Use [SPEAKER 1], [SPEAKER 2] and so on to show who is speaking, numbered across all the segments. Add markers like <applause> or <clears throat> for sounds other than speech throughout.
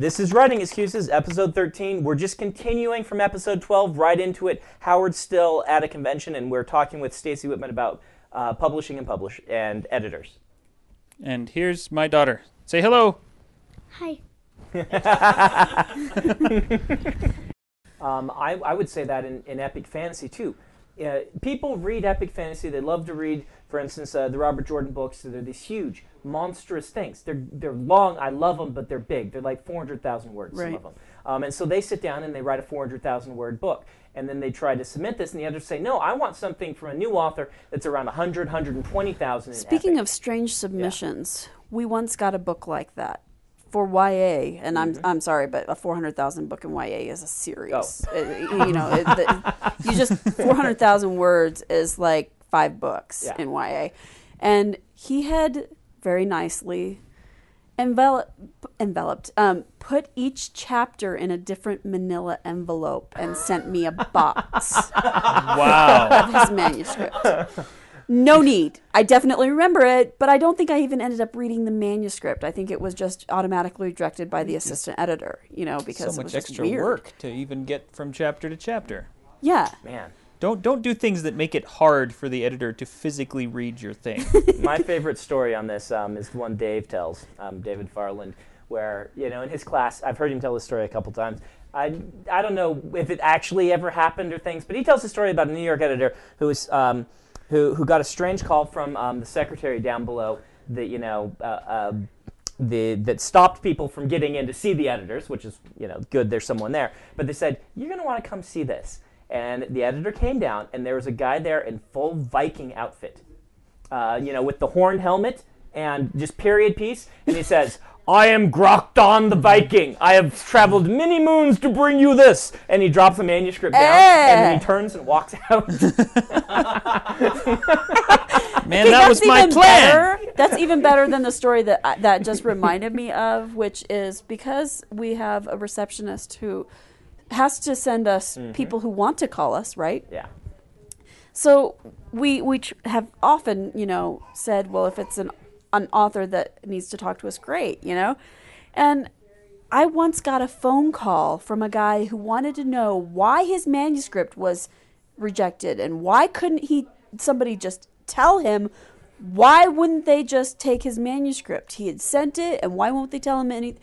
[SPEAKER 1] This is Writing Excuses, episode 13. We're just continuing from episode 12 right into it. Howard's still at a convention, and we're talking with Stacy Whitman about uh, publishing and publish and editors.
[SPEAKER 2] And here's my daughter. Say hello.
[SPEAKER 3] Hi. <laughs>
[SPEAKER 1] Um, I, I would say that in, in epic fantasy too. Uh, people read epic fantasy. They love to read, for instance, uh, the Robert Jordan books. They're these huge, monstrous things. They're they're long. I love them, but they're big. They're like 400,000 words. Some of them. Um, and so they sit down and they write a 400,000 word book. And then they try to submit this, and the others say, "No, I want something from a new author that's around 100, 120,000." in
[SPEAKER 4] Speaking
[SPEAKER 1] epic."
[SPEAKER 4] of strange submissions, we once got a book like that for YA, and I'm I'm sorry, but a four hundred thousand book in YA is a series.
[SPEAKER 1] Oh.
[SPEAKER 4] uh, you know, it, the, you just <laughs> four hundred thousand words is like five books
[SPEAKER 1] Yeah.
[SPEAKER 4] in YA, and he had very nicely envelop, enveloped um, put each chapter in a different manila envelope and sent me a box <laughs>
[SPEAKER 2] Wow.
[SPEAKER 4] of his manuscript. No need. I definitely remember it, but I don't think I even ended up reading the manuscript. I think it was just automatically directed by the assistant editor, you know, because
[SPEAKER 2] so
[SPEAKER 4] it
[SPEAKER 2] much
[SPEAKER 4] was
[SPEAKER 2] extra
[SPEAKER 4] weird.
[SPEAKER 2] work to even get from chapter to chapter.
[SPEAKER 4] Yeah.
[SPEAKER 1] man,
[SPEAKER 2] Don't don't do things that make it hard for the editor to physically read your thing. <laughs>
[SPEAKER 1] my favorite story on this um, is the one Dave tells, um, David Farland, where you know in his class, I've heard him tell this story a couple times. I, I don't know if it actually ever happened or things, but he tells a story about a New York editor who was um, who who got a strange call from um, the secretary down below that you know. Uh, uh, the, that stopped people from getting in to see the editors, which is you know good. There's someone there, but they said you're going to want to come see this. And the editor came down, and there was a guy there in full Viking outfit, uh, you know, with the horn helmet and just period piece. And he says, I am Grokdon the Viking. I have traveled many moons to bring you this. And he drops the manuscript down, and then
[SPEAKER 4] Eh.
[SPEAKER 1] he turns and walks <laughs> out. <laughs>
[SPEAKER 2] Man,
[SPEAKER 4] think
[SPEAKER 2] that was my
[SPEAKER 4] even
[SPEAKER 2] plan.
[SPEAKER 4] Better. That's even better than the story that that just reminded me of, which is because we have a receptionist who has to send us
[SPEAKER 2] Mm-hmm.
[SPEAKER 4] people who want to call us, right?
[SPEAKER 1] yeah.
[SPEAKER 4] So we we tr- have often, you know, said, well, if it's an an author that needs to talk to us, great, you know. And I once got a phone call from a guy who wanted to know why his manuscript was rejected and why couldn't he somebody just tell him why wouldn't they just take his manuscript? He had sent it and why won't they tell him anything?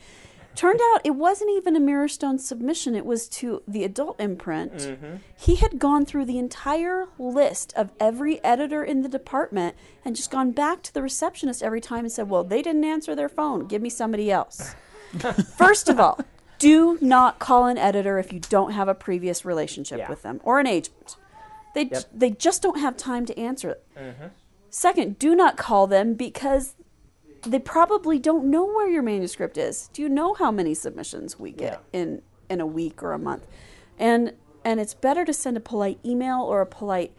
[SPEAKER 4] Turned out it wasn't even a Mirrorstone submission, it was to the adult imprint. Mm-hmm. He had gone through the entire list of every editor in the department and just gone back to the receptionist every time and said, Well, they didn't answer their phone. Give me somebody else. <laughs> First of all, do not call an editor if you don't have a previous relationship
[SPEAKER 1] Yeah.
[SPEAKER 4] with them or an agent. They,
[SPEAKER 1] Yep.
[SPEAKER 4] they just don't have time to answer it. Mm-hmm. Second, do not call them because they probably don't know where your manuscript is. Do you know how many submissions we get in in a week or a month? And and it's better to send a polite email or a polite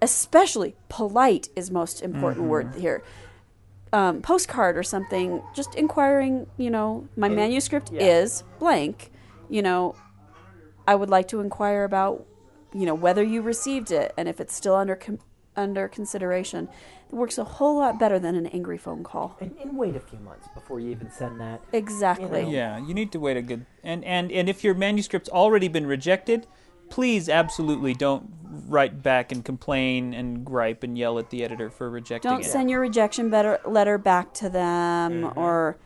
[SPEAKER 4] especially polite is most important word here. Um, postcard or something, just inquiring, you know, my manuscript
[SPEAKER 1] yeah.
[SPEAKER 4] is blank. You know, I would like to inquire about, you know, whether you received it and if it's still under com- under consideration. It works a whole lot better than an angry phone call.
[SPEAKER 1] And, and wait a few months before you even send that.
[SPEAKER 4] Exactly.
[SPEAKER 2] Yeah, you need to wait a good and and and if your manuscript's already been rejected, please absolutely don't write back and complain and gripe and yell at the editor for rejecting
[SPEAKER 4] Don't
[SPEAKER 2] it.
[SPEAKER 4] send your rejection better, letter back to them or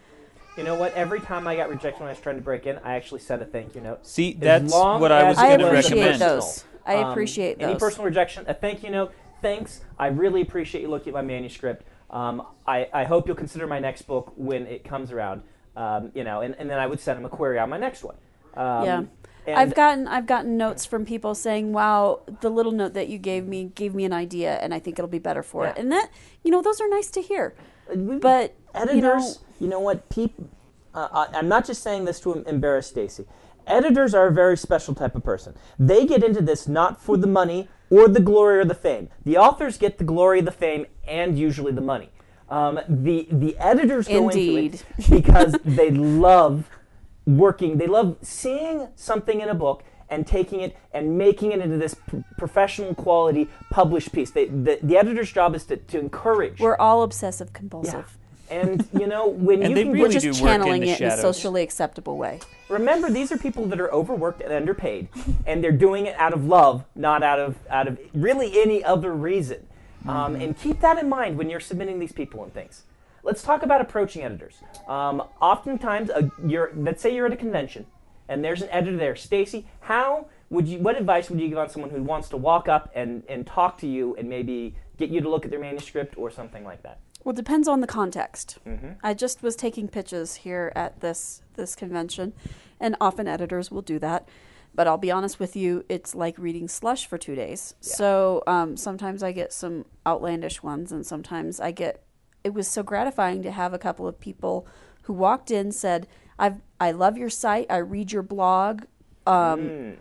[SPEAKER 1] You know what? Every time I got rejected when I was trying to break in, I actually sent a thank you note.
[SPEAKER 2] See,
[SPEAKER 1] As
[SPEAKER 2] that's what I was
[SPEAKER 4] I
[SPEAKER 2] going to
[SPEAKER 4] appreciate
[SPEAKER 2] recommend.
[SPEAKER 4] those. I
[SPEAKER 1] Um,
[SPEAKER 4] appreciate
[SPEAKER 1] Any personal rejection, a thank you note. Thanks. I really appreciate you looking at my manuscript. Um, I, I hope you'll consider my next book when it comes around. Um, you know, and, and then I would send them a query on my next one. Um,
[SPEAKER 4] Yeah.
[SPEAKER 1] and-
[SPEAKER 4] I've gotten I've gotten notes from people saying, "Wow, the little note that you gave me gave me an idea, and I think it'll be better for it." And that you know, those are nice to hear. But
[SPEAKER 1] editors,
[SPEAKER 4] you know,
[SPEAKER 1] you know, what? People, uh, I- I'm not just saying this to embarrass Stacy. Editors are a very special type of person. They get into this not for the money or the glory or the fame. The authors get the glory, the fame, and usually the money. Um, the the editors go
[SPEAKER 4] Indeed.
[SPEAKER 1] into it <laughs> because they love working. They love seeing something in a book and taking it and making it into this p- professional quality published piece. They, the, the editor's job is to, to encourage.
[SPEAKER 4] we're all obsessive compulsive.
[SPEAKER 1] And you know when
[SPEAKER 2] And
[SPEAKER 1] you
[SPEAKER 2] they
[SPEAKER 1] can
[SPEAKER 2] really
[SPEAKER 4] We're just
[SPEAKER 2] work in
[SPEAKER 4] channeling
[SPEAKER 2] the
[SPEAKER 4] it in a socially acceptable way.
[SPEAKER 1] remember these are people that are overworked and underpaid, and they're doing it out of love, not out of out of really any other reason. Um, and keep that in mind when you're submitting these people and things. Let's talk about approaching editors. Um, oftentimes, uh, you're let's say you're at a convention, and there's an editor there. Stacy, how would you? What advice would you give on someone who wants to walk up and and talk to you and maybe get you to look at their manuscript or something like that?
[SPEAKER 4] Well, it depends on the context.
[SPEAKER 1] Mm-hmm.
[SPEAKER 4] I just was taking pitches here at this this convention, and often editors will do that. But I'll be honest with you, it's like reading slush for two days.
[SPEAKER 1] Yeah.
[SPEAKER 4] So um, sometimes I get some outlandish ones, and sometimes I get. It was so gratifying to have a couple of people who walked in said, "I've I love your site. I read your blog. Um,
[SPEAKER 1] Mm.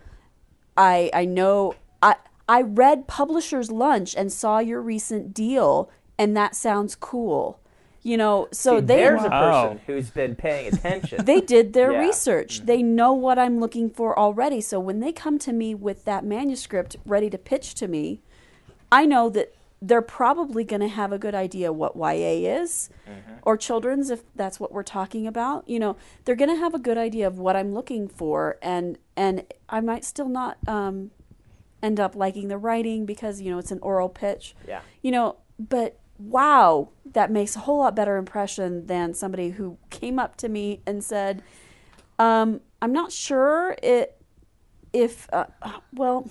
[SPEAKER 4] I I know I I read Publisher's Lunch and saw your recent deal, and that sounds cool. You know, so
[SPEAKER 1] See,
[SPEAKER 4] they
[SPEAKER 1] there's a
[SPEAKER 2] Wow.
[SPEAKER 1] person who's been paying attention.
[SPEAKER 4] they did their
[SPEAKER 1] Yeah.
[SPEAKER 4] research. They know what I'm looking for already. So when they come to me with that manuscript ready to pitch to me, I know that they're probably going to have a good idea what YA is or children's if that's what we're talking about. You know, they're going to have a good idea of what I'm looking for and and I might still not um, end up liking the writing because you know it's an oral pitch.
[SPEAKER 1] yeah.
[SPEAKER 4] You know, but wow, that makes a whole lot better impression than somebody who came up to me and said, um, "I'm not sure it if uh, well."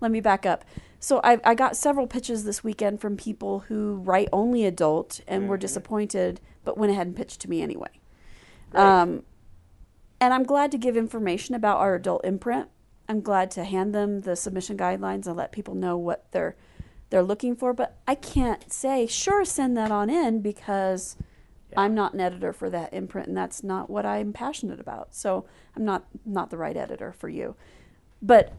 [SPEAKER 4] Let me back up. So I, I got several pitches this weekend from people who write only adult and were
[SPEAKER 1] Mhm.
[SPEAKER 4] disappointed, but went ahead and pitched to me anyway.
[SPEAKER 1] Great.
[SPEAKER 4] Um, and I'm glad to give information about our adult imprint. I'm glad to hand them the submission guidelines and let people know what they're they're looking for. But I can't say sure send that on in because
[SPEAKER 1] Yeah.
[SPEAKER 4] I'm not an editor for that imprint, and that's not what I'm passionate about. So I'm not not the right editor for you. But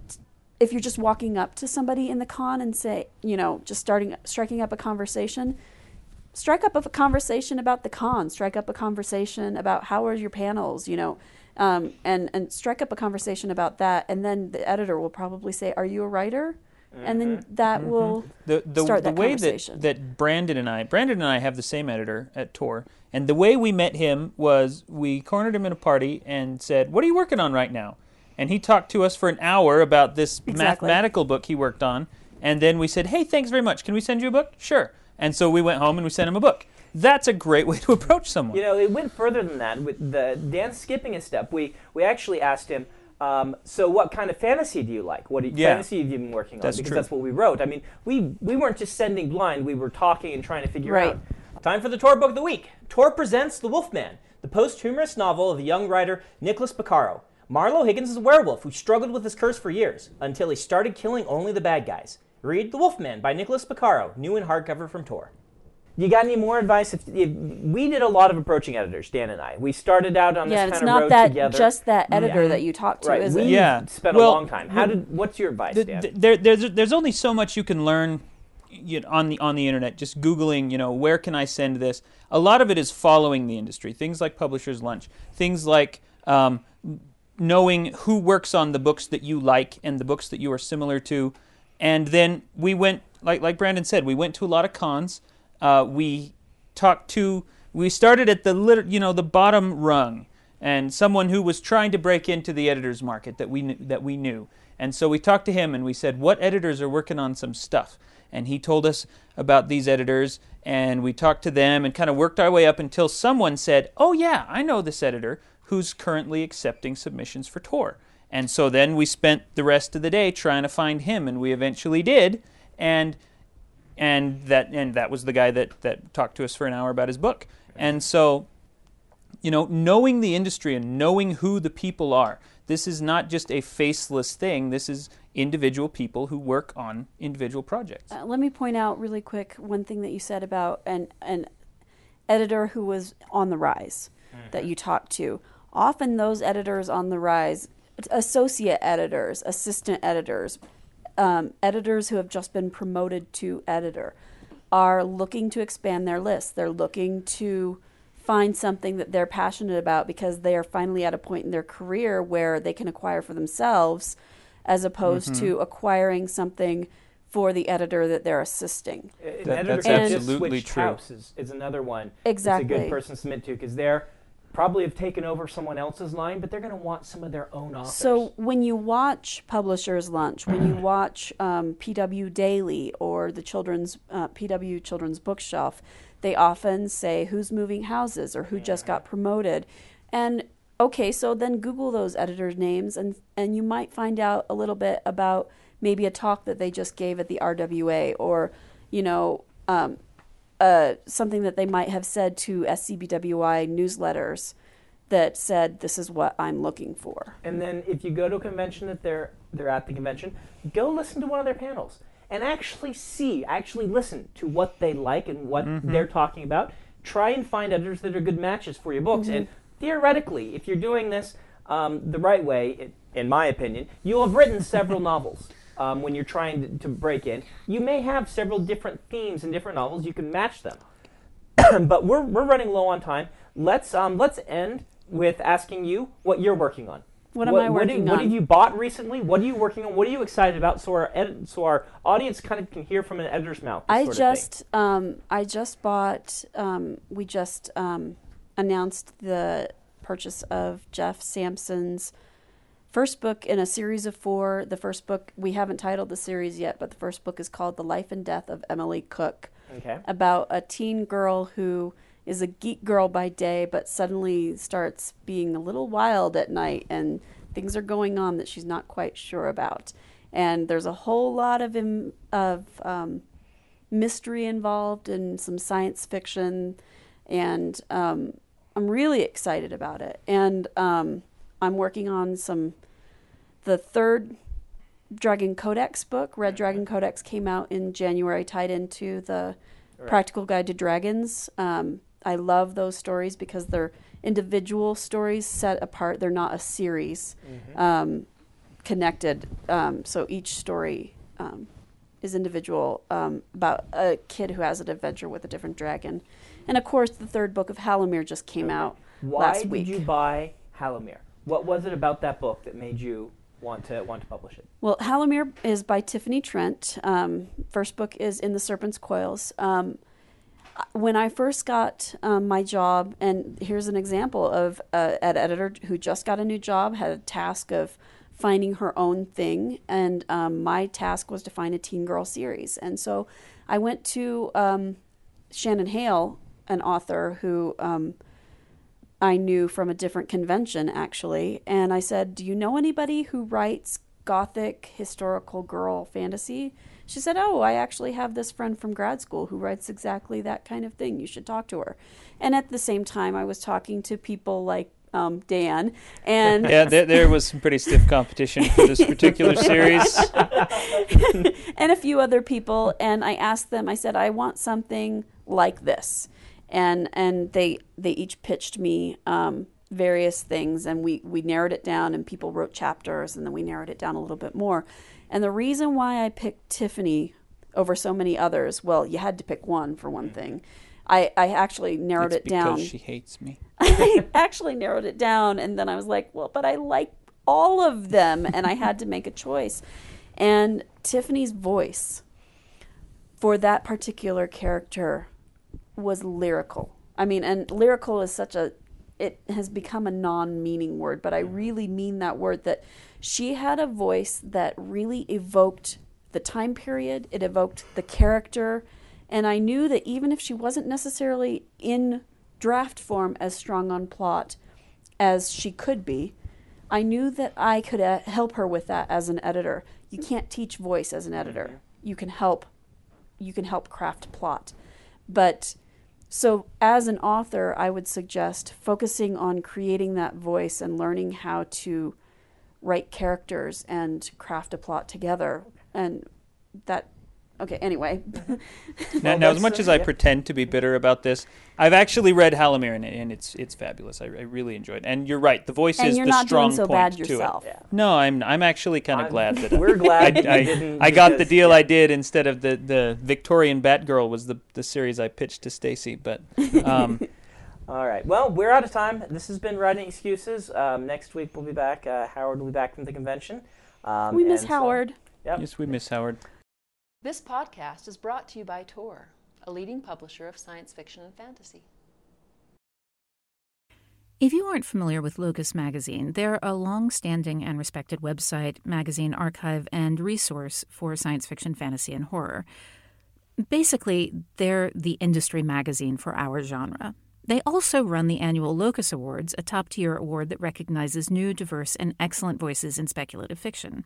[SPEAKER 4] if you're just walking up to somebody in the con and say, you know, just starting striking up a conversation, strike up a conversation about the con, strike up a conversation about how are your panels, you know, um, and and strike up a conversation about that, and then the editor will probably say, "Are you a writer?" And then mm-hmm. that mm-hmm. will
[SPEAKER 2] the the,
[SPEAKER 4] start
[SPEAKER 2] the
[SPEAKER 4] that
[SPEAKER 2] way that,
[SPEAKER 4] conversation.
[SPEAKER 2] that Brandon and I Brandon and I have the same editor at Tor and the way we met him was we cornered him in a party and said what are you working on right now and he talked to us for an hour about this
[SPEAKER 4] Exactly.
[SPEAKER 2] mathematical book he worked on and then we said hey thanks very much can we send you a book sure and so we went home and we sent him a book that's a great way to <laughs> approach someone
[SPEAKER 1] You know, it went further than that. With the Dan skipping a step, we we actually asked him. Um, so, what kind of fantasy do you like? What
[SPEAKER 2] Yeah.
[SPEAKER 1] fantasy have you been working on?
[SPEAKER 2] That's
[SPEAKER 1] because
[SPEAKER 2] true.
[SPEAKER 1] that's what we wrote. I mean, we we weren't just sending blind. We were talking and trying to figure
[SPEAKER 4] Right.
[SPEAKER 1] out.
[SPEAKER 3] Time for the Tor Book of the Week. Tor presents The Wolfman, the posthumous novel of the young writer Nicholas Pekearo. Marlowe Higgins is a werewolf who struggled with his curse for years until he started killing only the bad guys. Read The Wolfman by Nicholas Pekearo, new in hardcover from Tor.
[SPEAKER 1] You got any more advice? If, if we did a lot of approaching editors, Dan and I. We started out on
[SPEAKER 4] yeah,
[SPEAKER 1] this
[SPEAKER 4] it's
[SPEAKER 1] kind of
[SPEAKER 4] not
[SPEAKER 1] road
[SPEAKER 4] that
[SPEAKER 1] together.
[SPEAKER 4] just that editor
[SPEAKER 1] Yeah.
[SPEAKER 4] that you talk to,
[SPEAKER 1] right.
[SPEAKER 4] is
[SPEAKER 1] we
[SPEAKER 4] it?
[SPEAKER 2] Yeah.
[SPEAKER 1] spent
[SPEAKER 2] Well,
[SPEAKER 1] a long time. How did? What's your advice,
[SPEAKER 2] the,
[SPEAKER 1] Dan?
[SPEAKER 2] the- there, there's there's only so much you can learn you know, on the on the internet. Just googling, you know, where can I send this? A lot of it is following the industry. Things like Publishers Lunch. Things like um, knowing who works on the books that you like and the books that you are similar to. And then we went, like like Brandon said, we went to a lot of cons. Uh, we talked to. We started at the lit- you know the bottom rung, and someone who was trying to break into the editors market that we knew, that we knew. And so we talked to him and we said, "What editors are working on some stuff?" And he told us about these editors, and we talked to them and kind of worked our way up until someone said, "Oh yeah, I know this editor who's currently accepting submissions for Tor." And so then we spent the rest of the day trying to find him, and we eventually did. And and that and that was the guy that that talked to us for an hour about his book. And so, you know, knowing the industry and knowing who the people are. This is not just a faceless thing. This is individual people who work on individual projects.
[SPEAKER 4] Uh, let me point out really quick one thing that you said about an an editor who was on the rise that you talked to. Often those editors on the rise, associate editors, assistant editors, um, editors who have just been promoted to editor, are looking to expand their list. They're looking to find something that they're passionate about because they are finally at a point in their career where they can acquire for themselves as opposed to acquiring something for the editor that they're assisting.
[SPEAKER 1] An
[SPEAKER 2] That- that's
[SPEAKER 1] who just
[SPEAKER 2] absolutely true.
[SPEAKER 1] house is, is another one.
[SPEAKER 4] Exactly.
[SPEAKER 1] It's a good person to submit to because they're probably have taken over someone else's line, but they're going to want some of their own authors.
[SPEAKER 4] So when you watch Publishers Lunch, when you watch um, PW Daily or the children's uh, PW Children's Bookshelf, they often say who's moving houses or who just got promoted, and okay, so then Google those editors' names and and you might find out a little bit about maybe a talk that they just gave at the RWA or you know. Um, uh, something that they might have said to SCBWI newsletters that said, "This is what I'm looking for."
[SPEAKER 1] And then if you go to a convention that they're they're at the convention, go listen to one of their panels and actually see, actually listen to what they like and what they're talking about. Try and find editors that are good matches for your books. And theoretically, if you're doing this um, the right way, it, in my opinion, you'll have written several <laughs> novels. Um, when you're trying to, to break in, you may have several different themes in different novels. You can match them. <clears throat> but we're, we're running low on time. Let's um, let's end with asking you what you're working on.
[SPEAKER 4] What am I
[SPEAKER 1] what
[SPEAKER 4] working
[SPEAKER 1] What
[SPEAKER 4] on?
[SPEAKER 1] What have you bought recently? What are you working on? What are you excited about? So our ed- so our audience kind of can hear from an editor's mouth.
[SPEAKER 4] I
[SPEAKER 1] sort of thing.
[SPEAKER 4] just um, I just bought. Um, we just um, announced the purchase of Jeff Sampson's first book in a series of four. The first book we haven't titled the series yet, but the first book is called "The Life and Death of Emily Cook,"
[SPEAKER 1] okay.
[SPEAKER 4] about a teen girl who is a geek girl by day, but suddenly starts being a little wild at night, and things are going on that she's not quite sure about. And there's a whole lot of Im- of um, mystery involved and some science fiction, and um, I'm really excited about it. And um, I'm working on some the third Dragon Codex book. Red Dragon Codex came out in January, tied into the Practical Guide to Dragons. Um, I love those stories because they're individual stories set apart. They're not a series um, connected. Um, so each story um, is individual um, about a kid who has an adventure with a different dragon. And of course, the third book of Hallowmere just came out
[SPEAKER 1] Why
[SPEAKER 4] last
[SPEAKER 1] did
[SPEAKER 4] week.
[SPEAKER 1] you buy Hallowmere? What was it about that book that made you want to want to publish it?
[SPEAKER 4] Well, Hallowmere is by Tiffany Trent. Um, first book is In the Serpent's Coils. Um, when I first got um, my job, and here's an example of uh, an editor who just got a new job, had a task of finding her own thing, and um, my task was to find a teen girl series. And so I went to um, Shannon Hale, an author who um, I knew from a different convention actually, and I said, "Do you know anybody who writes gothic historical girl fantasy?" She said, "Oh, I actually have this friend from grad school who writes exactly that kind of thing. You should talk to her." And at the same time, I was talking to people like um, Dan and
[SPEAKER 2] Yeah, there, there was some pretty stiff competition for this particular <laughs> series. <laughs>
[SPEAKER 4] and a few other people and I asked them I said I want something like this and and they they each pitched me um, various things and we we narrowed it down and people wrote chapters and then we narrowed it down a little bit more and the reason why I picked Tiffany over so many others well you had to pick one for one thing I, I actually narrowed
[SPEAKER 2] It's
[SPEAKER 4] it down
[SPEAKER 2] because she hates me. <laughs>
[SPEAKER 4] I actually narrowed it down and then I was like, well, but I like all of them and I had to make a choice. And Tiffany's voice for that particular character was lyrical. I mean, and lyrical is such a it has become a non-meaning word, but I really mean that word that she had a voice that really evoked the time period, it evoked the character, and I knew that even if she wasn't necessarily in draft form as strong on plot as she could be, I knew that I could uh, help her with that as an editor. You can't teach voice as an editor. You can help you can help craft plot. But so as an author, I would suggest focusing on creating that voice and learning how to write characters and craft a plot together. And that okay, anyway. <laughs>
[SPEAKER 2] Now, now as <laughs> much as I
[SPEAKER 1] yeah.
[SPEAKER 2] pretend to be bitter about this, I've actually read Hallowmere and, and it's it's fabulous. I, I really enjoyed it. And you're right, the voice
[SPEAKER 4] and
[SPEAKER 2] is
[SPEAKER 4] you're
[SPEAKER 2] the
[SPEAKER 4] not
[SPEAKER 2] strong
[SPEAKER 4] doing so
[SPEAKER 2] point
[SPEAKER 4] bad
[SPEAKER 2] to
[SPEAKER 4] yourself.
[SPEAKER 2] it. No, I'm I'm actually kind of glad that <laughs>
[SPEAKER 1] we're glad
[SPEAKER 2] I,
[SPEAKER 1] you
[SPEAKER 2] I,
[SPEAKER 1] didn't
[SPEAKER 2] I got the deal
[SPEAKER 1] yeah.
[SPEAKER 2] I did instead of the, the Victorian Batgirl was the the series I pitched to Stacy. But um,
[SPEAKER 1] All right. Well, we're out of time. This has been Writing Excuses. Um, next week we'll be back. Uh, Howard will be back from the convention. Um,
[SPEAKER 4] we miss
[SPEAKER 1] and so-
[SPEAKER 4] Howard.
[SPEAKER 1] Yep.
[SPEAKER 2] yes, we miss Howard.
[SPEAKER 5] This podcast is brought to you by Tor, a leading publisher of science fiction and fantasy.
[SPEAKER 6] If you aren't familiar with Locus Magazine, they're a long standing and respected website, magazine, archive, and resource for science fiction, fantasy, and horror. Basically, they're the industry magazine for our genre. They also run the annual Locus Awards, a top tier award that recognizes new, diverse, and excellent voices in speculative fiction.